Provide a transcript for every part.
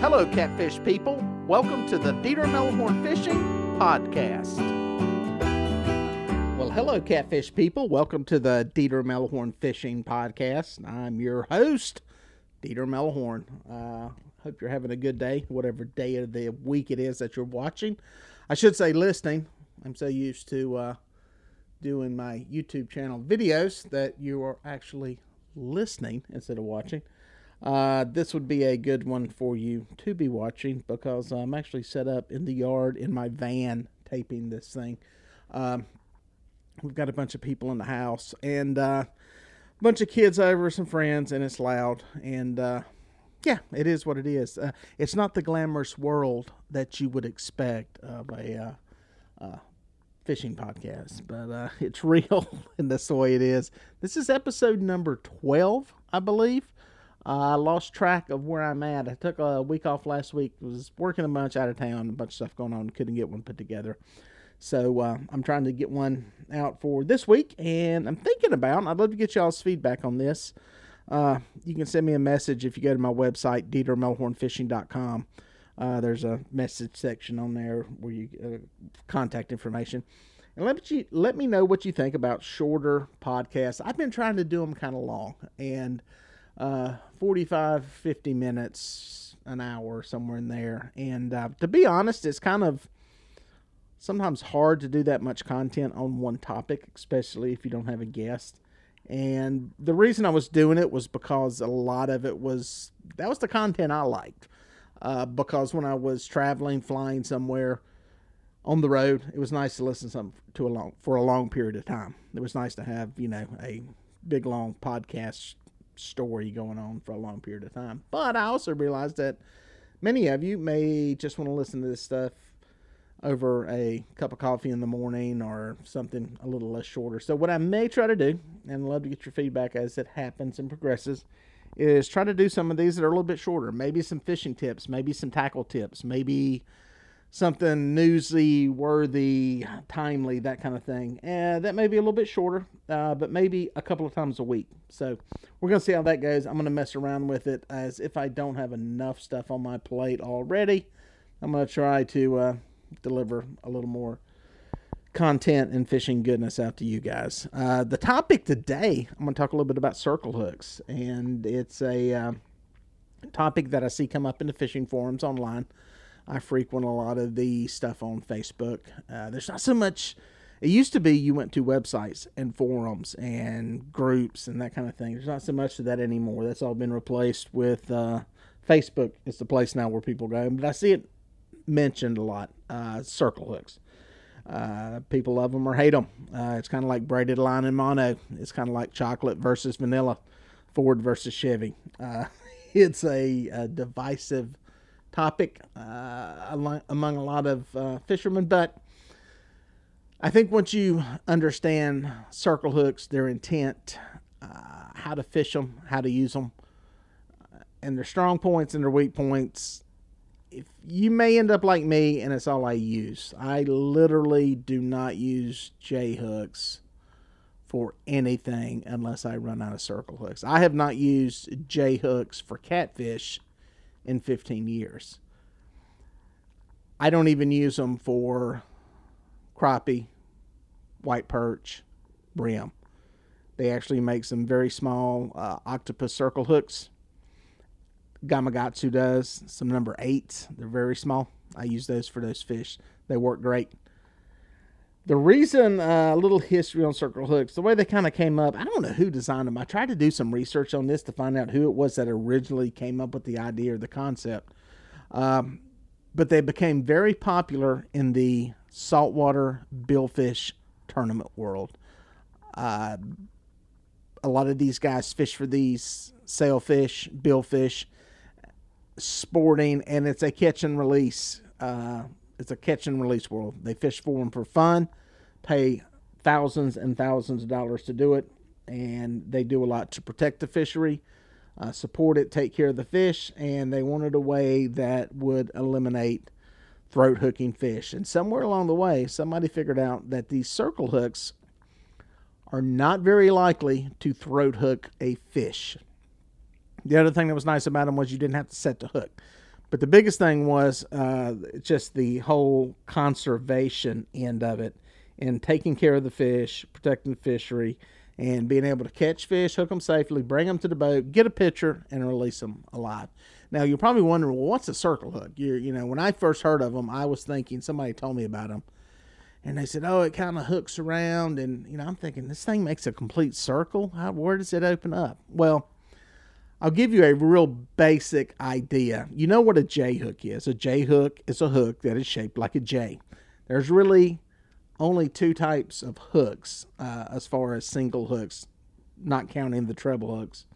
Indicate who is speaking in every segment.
Speaker 1: Hello, catfish people. Welcome to the Dieter Melhorn Fishing Podcast. Well, hello, catfish people. Welcome to the Dieter Melhorn Fishing Podcast. I'm your host, Dieter Melhorn. Uh, hope you're having a good day, whatever day of the week it is that you're watching. I should say listening. I'm so used to uh, doing my YouTube channel videos that you are actually listening instead of watching. Uh, this would be a good one for you to be watching because I'm actually set up in the yard in my van taping this thing. Um, we've got a bunch of people in the house and uh, a bunch of kids over, some friends, and it's loud. And uh, yeah, it is what it is. Uh, it's not the glamorous world that you would expect of a uh, uh, fishing podcast, but it's real, and that's the way it is. This is episode number 12, I believe. Uh, I lost track of where I'm at. I took a week off last week. Was working a bunch out of town, a bunch of stuff going on. Couldn't get one put together. So uh, I'm trying to get one out for this week, and I'm thinking about. I'd love to get y'all's feedback on this. Uh, you can send me a message if you go to my website, DieterMelhornFishing.com. Uh, there's a message section on there where you uh, contact information. And let you let me know what you think about shorter podcasts. I've been trying to do them kind of long, and uh, 45, 50 minutes, an hour, somewhere in there. And uh, to be honest, it's kind of sometimes hard to do that much content on one topic, especially if you don't have a guest. And the reason I was doing it was because a lot of it was that was the content I liked. Uh, because when I was traveling, flying somewhere on the road, it was nice to listen some to a long for a long period of time. It was nice to have you know a big long podcast story going on for a long period of time. But I also realized that many of you may just want to listen to this stuff over a cup of coffee in the morning or something a little less shorter. So what I may try to do, and I'd love to get your feedback as it happens and progresses, is try to do some of these that are a little bit shorter. Maybe some fishing tips, maybe some tackle tips, maybe something newsy, worthy, timely, that kind of thing. And that may be a little bit shorter, uh, but maybe a couple of times a week. So we're going to see how that goes. I'm going to mess around with it as if I don't have enough stuff on my plate already. I'm going to try to uh, deliver a little more content and fishing goodness out to you guys. Uh, the topic today, I'm going to talk a little bit about circle hooks, and it's a uh, topic that I see come up in the fishing forums online. I frequent a lot of the stuff on Facebook. Uh, there's not so much. It used to be you went to websites and forums and groups and that kind of thing. There's not so much of that anymore. That's all been replaced with uh, Facebook. It's the place now where people go. But I see it mentioned a lot. Uh, circle hooks. Uh, people love them or hate them. Uh, it's kind of like braided line and mono. It's kind of like chocolate versus vanilla, Ford versus Chevy. Uh, it's a, a divisive topic uh, among a lot of uh, fishermen. But I think once you understand circle hooks, their intent, uh, how to fish them, how to use them, uh, and their strong points and their weak points, if you may end up like me and it's all I use. I literally do not use J hooks for anything unless I run out of circle hooks. I have not used J hooks for catfish in 15 years. I don't even use them for crappie, white perch, brim. They actually make some very small uh, octopus circle hooks. Gamakatsu does some number eights. They're very small. I use those for those fish. They work great. The reason, uh, a uh, little history on circle hooks, the way they kind of came up, I don't know who designed them. I tried to do some research on this to find out who it was that originally came up with the idea or the concept. Um, but they became very popular in the saltwater billfish tournament world. Uh, a lot of these guys fish for these sailfish, billfish, sporting, and it's a catch and release uh, it's a catch and release world. They fish for them for fun, pay thousands and thousands of dollars to do it, and they do a lot to protect the fishery, uh, support it, take care of the fish, and they wanted a way that would eliminate throat hooking fish. And somewhere along the way, somebody figured out that these circle hooks are not very likely to throat hook a fish. The other thing that was nice about them was you didn't have to set the hook But the biggest thing was uh, just the whole conservation end of it and taking care of the fish, protecting the fishery, and being able to catch fish, hook them safely, bring them to the boat, get a picture, and release them alive. Now you're probably wondering, well, what's a circle hook? You you know, when I first heard of them, I was thinking somebody told me about them, and they said, oh, it kind of hooks around, and you know, I'm thinking this thing makes a complete circle. How where does it open up? Well, I'll give you a real basic idea. You know what a J hook is? A J hook is a hook that is shaped like a J. There's really only two types of hooks uh, as far as single hooks, not counting the treble hooks.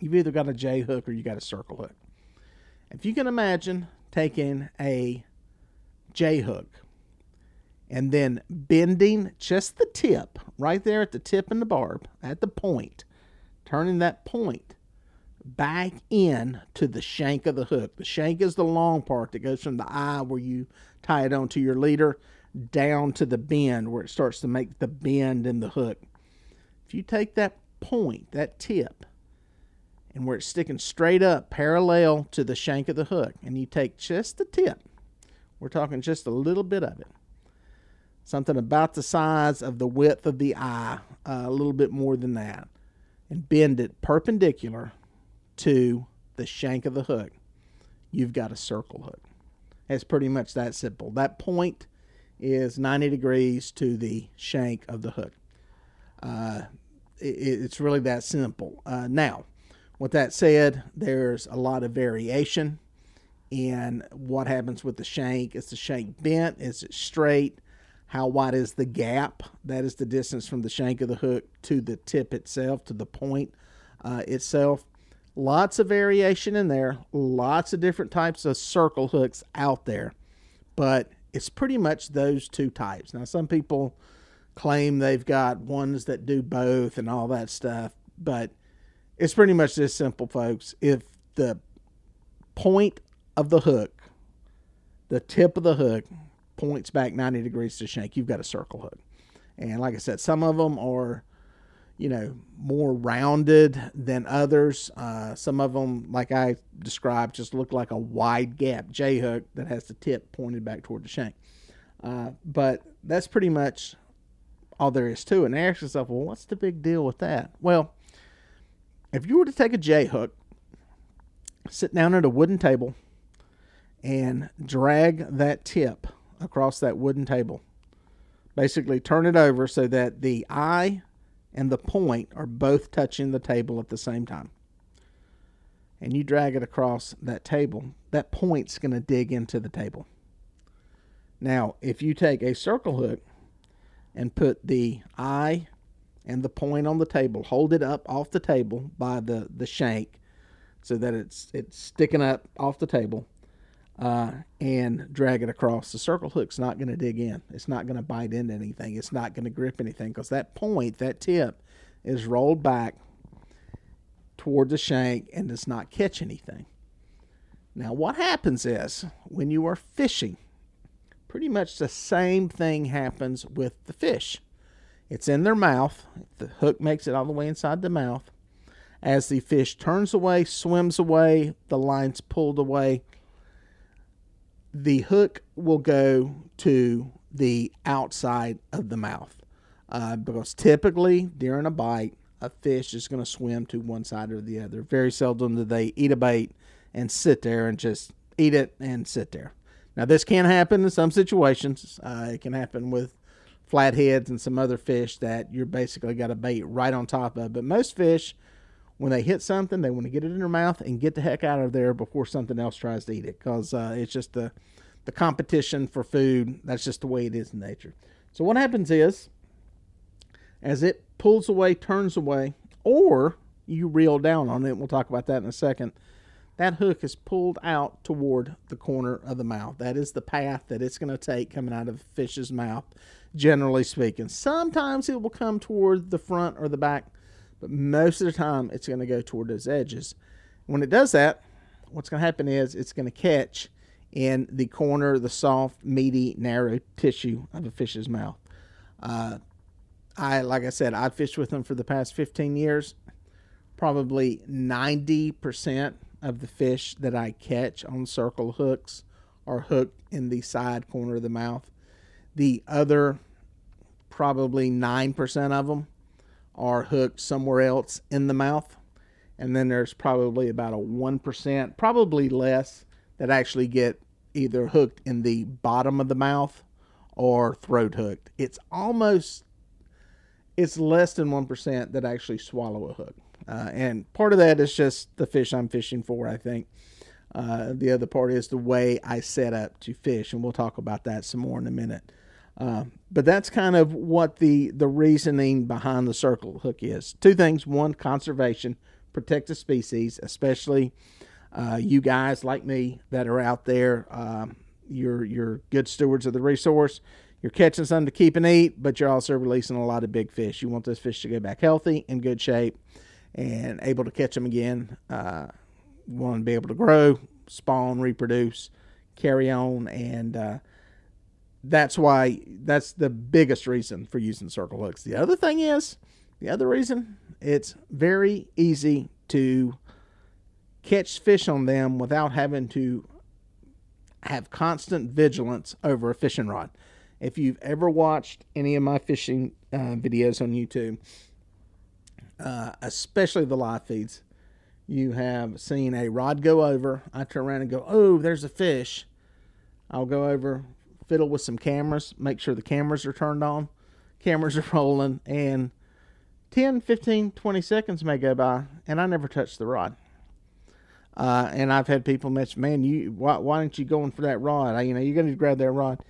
Speaker 1: You've either got a J hook or you got a circle hook. If you can imagine taking a J hook and then bending just the tip right there at the tip and the barb at the point, turning that point back in to the shank of the hook. The shank is the long part that goes from the eye where you tie it onto your leader down to the bend where it starts to make the bend in the hook. If you take that point, that tip, and where it's sticking straight up parallel to the shank of the hook, and you take just the tip, we're talking just a little bit of it, something about the size of the width of the eye, uh, a little bit more than that, and bend it perpendicular to the shank of the hook, you've got a circle hook. It's pretty much that simple. That point is 90 degrees to the shank of the hook. Uh, it, it's really that simple. Uh, now, with that said, there's a lot of variation in what happens with the shank. Is the shank bent? Is it straight? How wide is the gap? That is the distance from the shank of the hook to the tip itself, to the point uh, itself. Lots of variation in there. Lots of different types of circle hooks out there. But it's pretty much those two types. Now, some people claim they've got ones that do both and all that stuff, but it's pretty much this simple, folks. If the point of the hook, the tip of the hook, points back 90 degrees to shank, you've got a circle hook. And like I said, some of them are you know, more rounded than others. Uh, some of them, like I described, just look like a wide gap J hook that has the tip pointed back toward the shank. Uh, but that's pretty much all there is to it. And ask yourself, well, what's the big deal with that? Well, if you were to take a J hook, sit down at a wooden table, and drag that tip across that wooden table, basically turn it over so that the eye and the point are both touching the table at the same time. And you drag it across that table, that point's going to dig into the table. Now, if you take a circle hook and put the eye and the point on the table, hold it up off the table by the, the shank so that it's it's sticking up off the table, uh, and drag it across. The circle hook's not going to dig in. It's not going to bite into anything. It's not going to grip anything because that point, that tip, is rolled back toward the shank and does not catch anything. Now, what happens is when you are fishing, pretty much the same thing happens with the fish. It's in their mouth. The hook makes it all the way inside the mouth. As the fish turns away, swims away, the line's pulled away, the hook will go to the outside of the mouth uh, because typically during a bite, a fish is going to swim to one side or the other. Very seldom do they eat a bait and sit there and just eat it and sit there. Now, this can happen in some situations. Uh, it can happen with flatheads and some other fish that you're basically got a bait right on top of. But most fish, when they hit something, they want to get it in their mouth and get the heck out of there before something else tries to eat it because uh, it's just the, the competition for food. That's just the way it is in nature. So, what happens is, as it pulls away, turns away, or you reel down on it, we'll talk about that in a second, that hook is pulled out toward the corner of the mouth. That is the path that it's going to take coming out of the fish's mouth, generally speaking. Sometimes it will come toward the front or the back but most of the time it's going to go toward those edges. When it does that, what's going to happen is it's going to catch in the corner, the soft, meaty, narrow tissue of a fish's mouth. Uh, I, like I said, I've fished with them for the past 15 years. Probably 90% of the fish that I catch on circle hooks are hooked in the side corner of the mouth. The other, probably 9% of them, are hooked somewhere else in the mouth. And then there's probably about a 1%, probably less, that actually get either hooked in the bottom of the mouth or throat hooked. It's almost, it's less than 1% that actually swallow a hook. Uh, and part of that is just the fish I'm fishing for, I think. Uh, the other part is the way I set up to fish, and we'll talk about that some more in a minute. Uh, but that's kind of what the the reasoning behind the circle hook is. Two things: one, conservation, protect the species, especially uh, you guys like me that are out there. Um, you're you're good stewards of the resource. You're catching some to keep and eat, but you're also releasing a lot of big fish. You want those fish to go back healthy, in good shape, and able to catch them again. Uh, want to be able to grow, spawn, reproduce, carry on, and uh, that's why that's the biggest reason for using circle hooks. The other thing is, the other reason, it's very easy to catch fish on them without having to have constant vigilance over a fishing rod. If you've ever watched any of my fishing uh, videos on YouTube, uh, especially the live feeds, you have seen a rod go over. I turn around and go, oh, there's a fish. I'll go over, fiddle with some cameras, make sure the cameras are turned on, cameras are rolling, and 10, 15, 20 seconds may go by, and I never touch the rod. Uh, and I've had people mention, man, you why, why aren't you going for that rod? I, you know, you're going to grab that rod.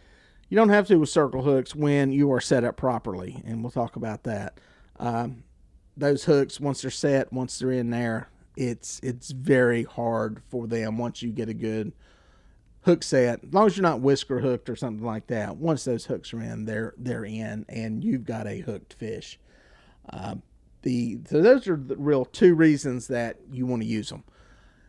Speaker 1: You don't have to with circle hooks when you are set up properly, and we'll talk about that. Um, those hooks, once they're set, once they're in there, it's it's very hard for them once you get a good hook set. As long as you're not whisker hooked or something like that, once those hooks are in, they're they're in, and you've got a hooked fish. Uh, the so those are the real two reasons that you want to use them.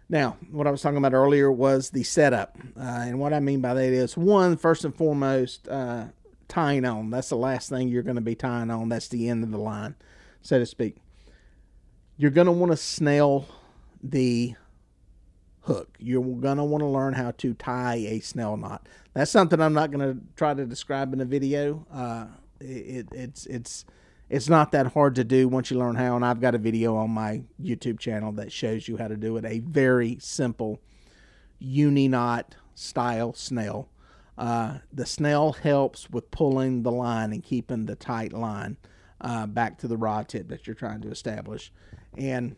Speaker 1: Now, what I was talking about earlier was the setup, uh, and what I mean by that is one first and foremost uh, tying on. That's the last thing you're going to be tying on. That's the end of the line, so to speak you're going to want to snell the hook. You're going to want to learn how to tie a snell knot. That's something I'm not going to try to describe in a video. Uh, it, it's it's it's not that hard to do once you learn how. And I've got a video on my YouTube channel that shows you how to do it. A very simple uni knot style snell. Uh, the snell helps with pulling the line and keeping the tight line uh, back to the rod tip that you're trying to establish. And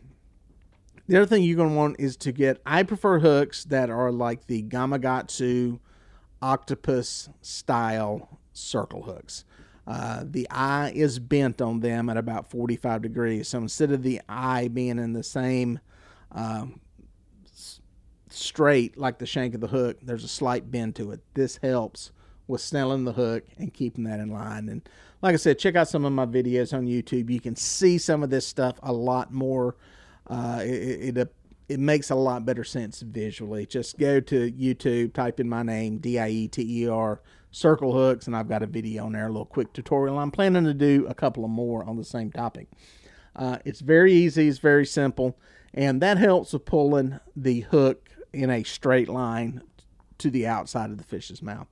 Speaker 1: the other thing you're going to want is to get, I prefer hooks that are like the Gamakatsu octopus style circle hooks. Uh, the eye is bent on them at about 45 degrees. So instead of the eye being in the same uh, straight like the shank of the hook, there's a slight bend to it. This helps with snelling the hook and keeping that in line. And like I said, check out some of my videos on YouTube. You can see some of this stuff a lot more. Uh, it, it, it makes a lot better sense visually. Just go to YouTube, type in my name, D I E T E R, circle hooks, and I've got a video on there, a little quick tutorial. I'm planning to do a couple of more on the same topic. Uh, it's very easy, it's very simple, and that helps with pulling the hook in a straight line to the outside of the fish's mouth.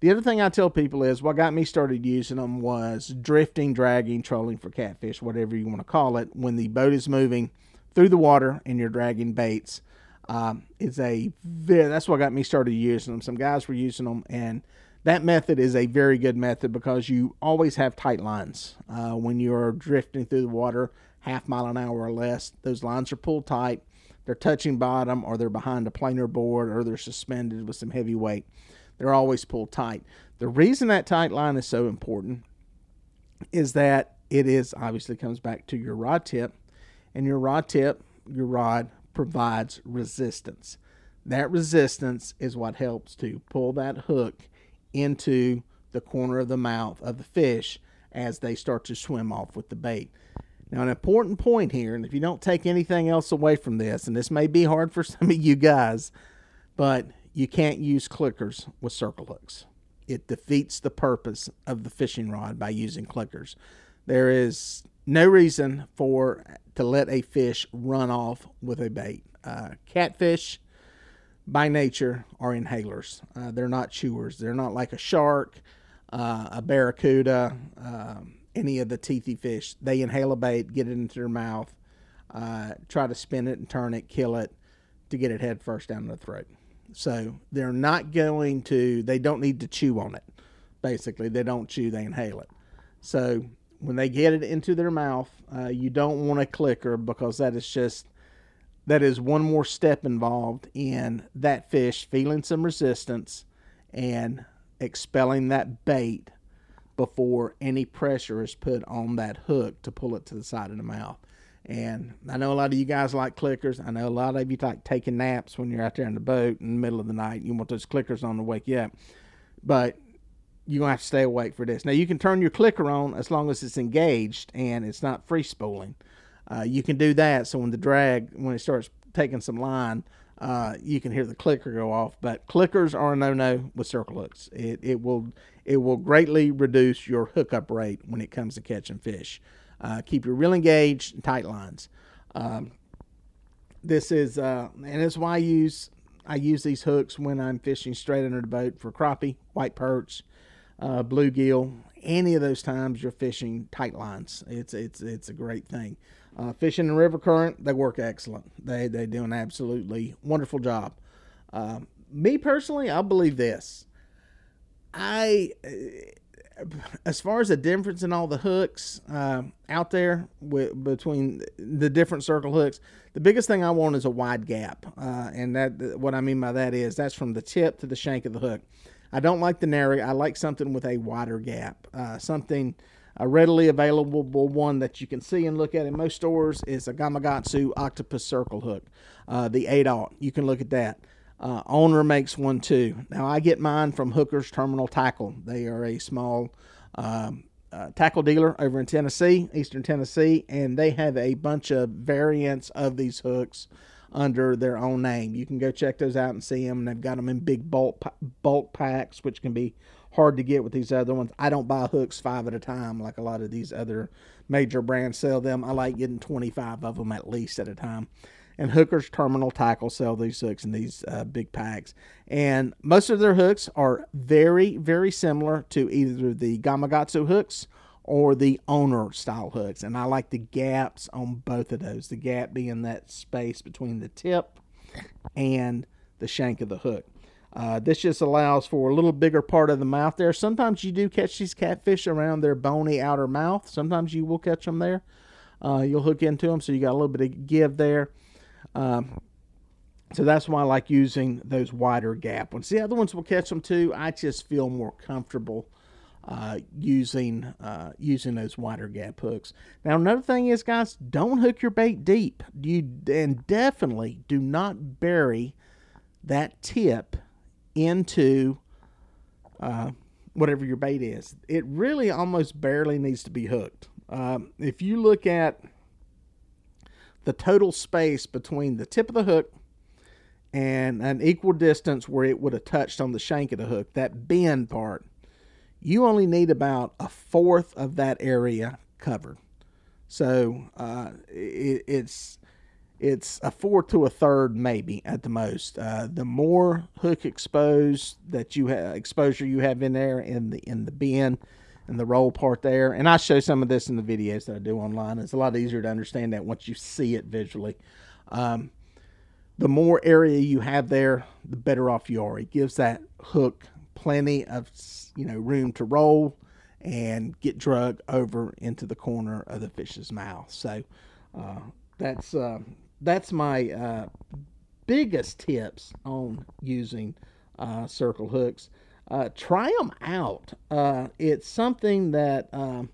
Speaker 1: The other thing I tell people is what got me started using them was drifting, dragging, trolling for catfish, whatever you want to call it. When the boat is moving through the water and you're dragging baits, um, it's a very, that's what got me started using them. Some guys were using them, and that method is a very good method because you always have tight lines uh, when you're drifting through the water, half mile an hour or less. Those lines are pulled tight. They're touching bottom, or they're behind a planer board, or they're suspended with some heavy weight they're always pulled tight. The reason that tight line is so important is that it is obviously comes back to your rod tip, and your rod tip, your rod provides resistance. That resistance is what helps to pull that hook into the corner of the mouth of the fish as they start to swim off with the bait. Now, an important point here, and if you don't take anything else away from this, and this may be hard for some of you guys, but you can't use clickers with circle hooks. It defeats the purpose of the fishing rod by using clickers. There is no reason for to let a fish run off with a bait. Uh, catfish, by nature, are inhalers. Uh, they're not chewers. They're not like a shark, uh, a barracuda, um, any of the teethy fish. They inhale a bait, get it into their mouth, uh, try to spin it and turn it, kill it to get it head first down the throat. So they're not going to, they don't need to chew on it. Basically, they don't chew, they inhale it. So when they get it into their mouth, uh, you don't want a clicker because that is just, that is one more step involved in that fish feeling some resistance and expelling that bait before any pressure is put on that hook to pull it to the side of the mouth. And I know a lot of you guys like clickers. I know a lot of you like taking naps when you're out there in the boat in the middle of the night. You want those clickers on to wake you up. But you're to have to stay awake for this. Now, you can turn your clicker on as long as it's engaged and it's not free spooling. Uh, you can do that so when the drag, when it starts taking some line, uh, you can hear the clicker go off. But clickers are a no-no with circle hooks. It, it will it will greatly reduce your hookup rate when it comes to catching fish. Uh, keep your reel engaged and tight lines. Um, this is uh, and that's why I use I use these hooks when I'm fishing straight under the boat for crappie, white perch, uh, bluegill. Any of those times you're fishing tight lines, it's it's it's a great thing. Uh, fishing the river current, they work excellent. They they do an absolutely wonderful job. Uh, me personally, I believe this. I as far as the difference in all the hooks uh, out there with, between the different circle hooks, the biggest thing I want is a wide gap, uh, and that what I mean by that is that's from the tip to the shank of the hook. I don't like the narrow. I like something with a wider gap, uh, something a readily available one that you can see and look at in most stores is a Gamakatsu Octopus Circle Hook, uh, the 8 aught. You can look at that. Uh, owner makes one too. Now I get mine from Hooker's Terminal Tackle. They are a small um, uh, tackle dealer over in Tennessee, Eastern Tennessee, and they have a bunch of variants of these hooks under their own name. You can go check those out and see them. And they've got them in big bulk bulk packs, which can be hard to get with these other ones. I don't buy hooks five at a time like a lot of these other major brands sell them. I like getting 25 of them at least at a time and Hooker's Terminal Tackle sell these hooks in these uh, big packs. And most of their hooks are very, very similar to either the Gamakatsu hooks or the owner style hooks. And I like the gaps on both of those. The gap being that space between the tip and the shank of the hook. Uh, this just allows for a little bigger part of the mouth there. Sometimes you do catch these catfish around their bony outer mouth. Sometimes you will catch them there. Uh, you'll hook into them, so you got a little bit of give there. Um, so that's why I like using those wider gap ones. The other ones will catch them too. I just feel more comfortable uh, using uh, using those wider gap hooks. Now another thing is, guys, don't hook your bait deep. You and definitely do not bury that tip into uh, whatever your bait is. It really almost barely needs to be hooked. Um, if you look at the total space between the tip of the hook and an equal distance where it would have touched on the shank of the hook, that bend part, you only need about a fourth of that area covered. So uh, it, it's it's a fourth to a third maybe at the most. Uh, the more hook exposed that you have exposure you have in there in the in the bend, and the roll part there. And I show some of this in the videos that I do online. It's a lot easier to understand that once you see it visually. Um, the more area you have there, the better off you are. It gives that hook plenty of you know room to roll and get drug over into the corner of the fish's mouth. So uh, that's uh, that's my uh, biggest tips on using uh, circle hooks uh, try them out. Uh, it's something that um,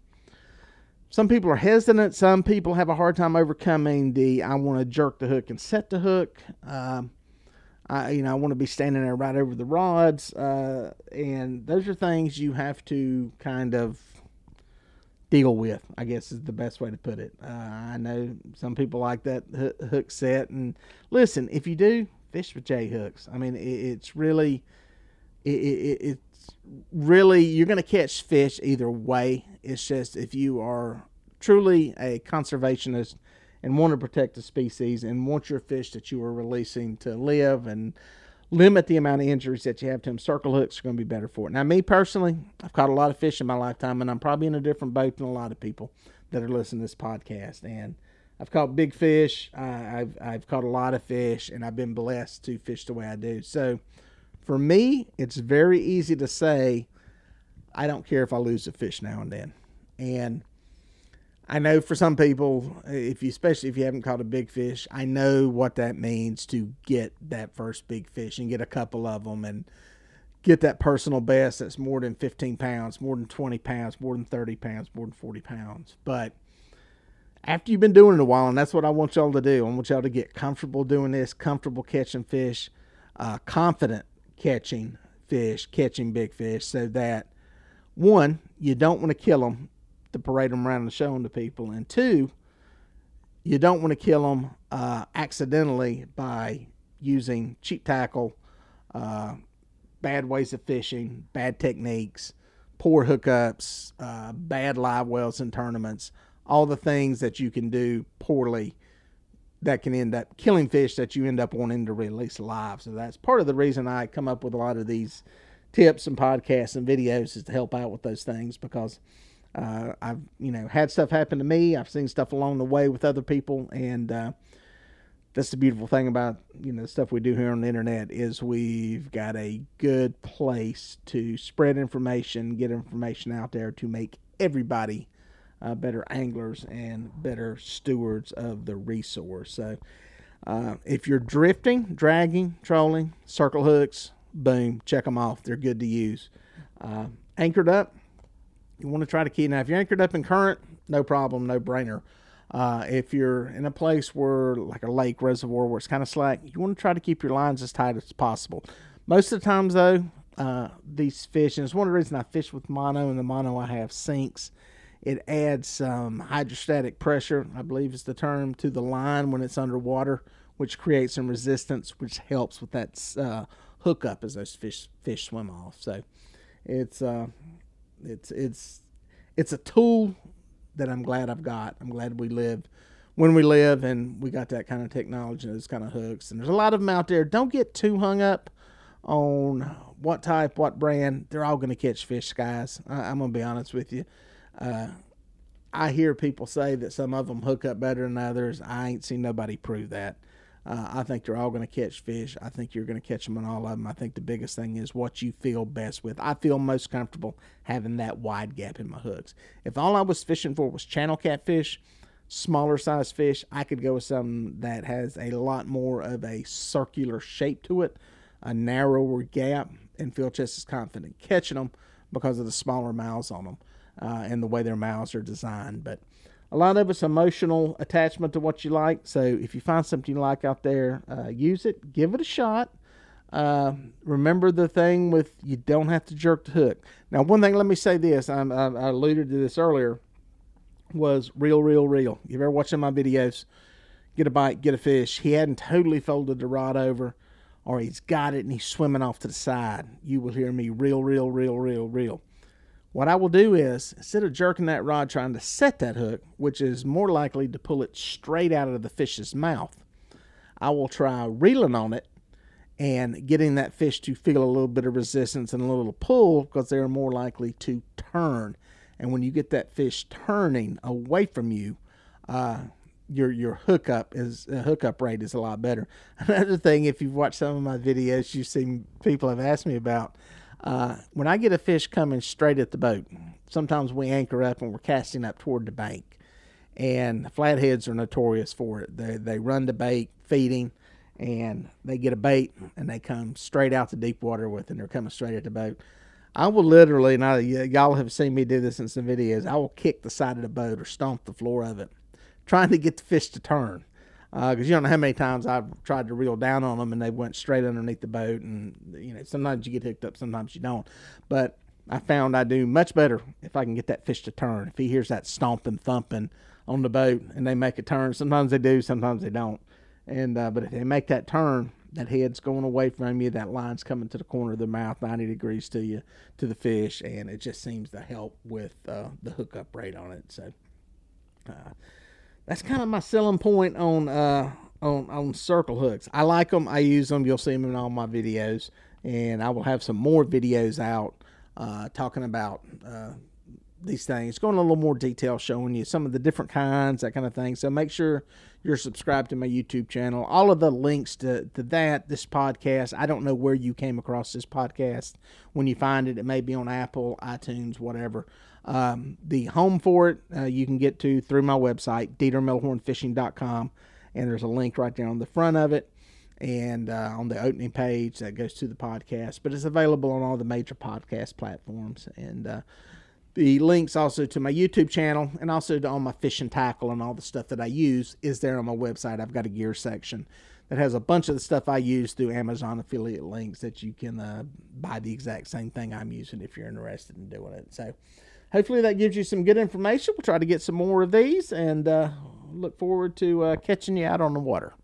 Speaker 1: some people are hesitant. Some people have a hard time overcoming the I want to jerk the hook and set the hook. Um, I, you know, I want to be standing there right over the rods, uh, and those are things you have to kind of deal with. I guess is the best way to put it. Uh, I know some people like that hook set, and listen, if you do, fish with J hooks. I mean, it, it's really it, it, it's really you're going to catch fish either way. It's just if you are truly a conservationist and want to protect the species and want your fish that you are releasing to live and limit the amount of injuries that you have to them, circle hooks are going to be better for it. Now, me personally, I've caught a lot of fish in my lifetime, and I'm probably in a different boat than a lot of people that are listening to this podcast. And I've caught big fish. I've I've caught a lot of fish, and I've been blessed to fish the way I do. So, for me, it's very easy to say, I don't care if I lose a fish now and then, and I know for some people, if you especially if you haven't caught a big fish, I know what that means to get that first big fish and get a couple of them and get that personal best that's more than 15 pounds, more than 20 pounds, more than 30 pounds, more than 40 pounds. But after you've been doing it a while, and that's what I want y'all to do, I want y'all to get comfortable doing this, comfortable catching fish, uh, confident catching fish, catching big fish, so that one, you don't want to kill them to parade them around and show them to people. And two, you don't want to kill them uh, accidentally by using cheap tackle, uh, bad ways of fishing, bad techniques, poor hookups, uh, bad live wells in tournaments, all the things that you can do poorly that can end up killing fish that you end up wanting to release live. So that's part of the reason I come up with a lot of these tips and podcasts and videos is to help out with those things because – uh, I've you know had stuff happen to me. I've seen stuff along the way with other people, and uh, that's the beautiful thing about you know the stuff we do here on the internet is we've got a good place to spread information, get information out there to make everybody uh, better anglers and better stewards of the resource. So. Uh, if you're drifting, dragging, trolling, circle hooks, boom, check them off. They're good to use. Uh, anchored up, you want to try to keep now if you're anchored up in current no problem no brainer. Uh, if you're in a place where like a lake reservoir where it's kind of slack you want to try to keep your lines as tight as possible. Most of the times though uh, these fish and it's one of the reasons i fish with mono and the mono i have sinks it adds some hydrostatic pressure i believe is the term to the line when it's underwater which creates some resistance which helps with that uh, hookup as those fish fish swim off. So it's uh, it's it's it's a tool that I'm glad I've got. I'm glad we live when we live and we got that kind of technology and those kind of hooks. And there's a lot of them out there. Don't get too hung up on what type, what brand. They're all going to catch fish, guys. I, am going to be honest with you. Uh, I hear people say that some of them hook up better than others. I ain't seen nobody prove that. Uh, I think they're all going to catch fish. I think you're going to catch them on all of them. I think the biggest thing is what you feel best with. I feel most comfortable having that wide gap in my hooks. If all I was fishing for was channel catfish, smaller size fish, I could go with something that has a lot more of a circular shape to it, a narrower gap, and feel just as confident catching them because of the smaller mouths on them uh, and the way their mouths are designed. But a lot of it's emotional attachment to what you like. So if you find something you like out there, uh, use it, give it a shot. Uh, remember the thing with you don't have to jerk the hook. Now, one thing, let me say this. I, I, alluded to this earlier. Was reel, reel, reel. You've ever watching my videos? Get a bite, get a fish. He hadn't totally folded the rod over, or he's got it and he's swimming off to the side. You will hear me reel, reel, reel, reel, reel. What I will do is, instead of jerking that rod trying to set that hook, which is more likely to pull it straight out of the fish's mouth, I will try reeling on it and getting that fish to feel a little bit of resistance and a little pull because they're more likely to turn. And when you get that fish turning away from you, uh, your your hookup is uh, hookup rate is a lot better. Another thing, if you've watched some of my videos, you've seen people have asked me about. Uh, when I get a fish coming straight at the boat, sometimes we anchor up and we're casting up toward the bank. And flatheads are notorious for it. They, they run the bait feeding and they get a bait and they come straight out to deep water with it and they're coming straight at the boat. I will literally, and I, y'all have seen me do this in some videos, I will kick the side of the boat or stomp the floor of it, trying to get the fish to turn because uh, you don't know how many times I've tried to reel down on them and they went straight underneath the boat. And you know, sometimes you get hooked up, sometimes you don't. But I found I do much better if I can get that fish to turn. If he hears that stomping, thumping on the boat and they make a turn, sometimes they do, sometimes they don't. And uh, but if they make that turn, that head's going away from you, that line's coming to the corner of the mouth, 90 degrees to you, to the fish, and it just seems to help with uh, the hookup rate on it. So Uh, that's kind of my selling point on uh, on on circle hooks. I like them. I use them. You'll see them in all my videos, and I will have some more videos out uh, talking about uh, these things, going a little more detail, showing you some of the different kinds, that kind of thing. So make sure you're subscribed to my YouTube channel. All of the links to, to that, this podcast, I don't know where you came across this podcast. When you find it, it may be on Apple, iTunes, whatever. Um, the home for it, uh, you can get to through my website, DieterMelhornFishing.com, and there's a link right there on the front of it and uh, on the opening page that goes to the podcast. But it's available on all the major podcast platforms. And uh, the links also to my YouTube channel and also to all my fishing tackle and all the stuff that I use is there on my website. I've got a gear section that has a bunch of the stuff I use through Amazon affiliate links that you can uh, buy the exact same thing I'm using if you're interested in doing it. So hopefully that gives you some good information. We'll try to get some more of these and uh, look forward to uh, catching you out on the water.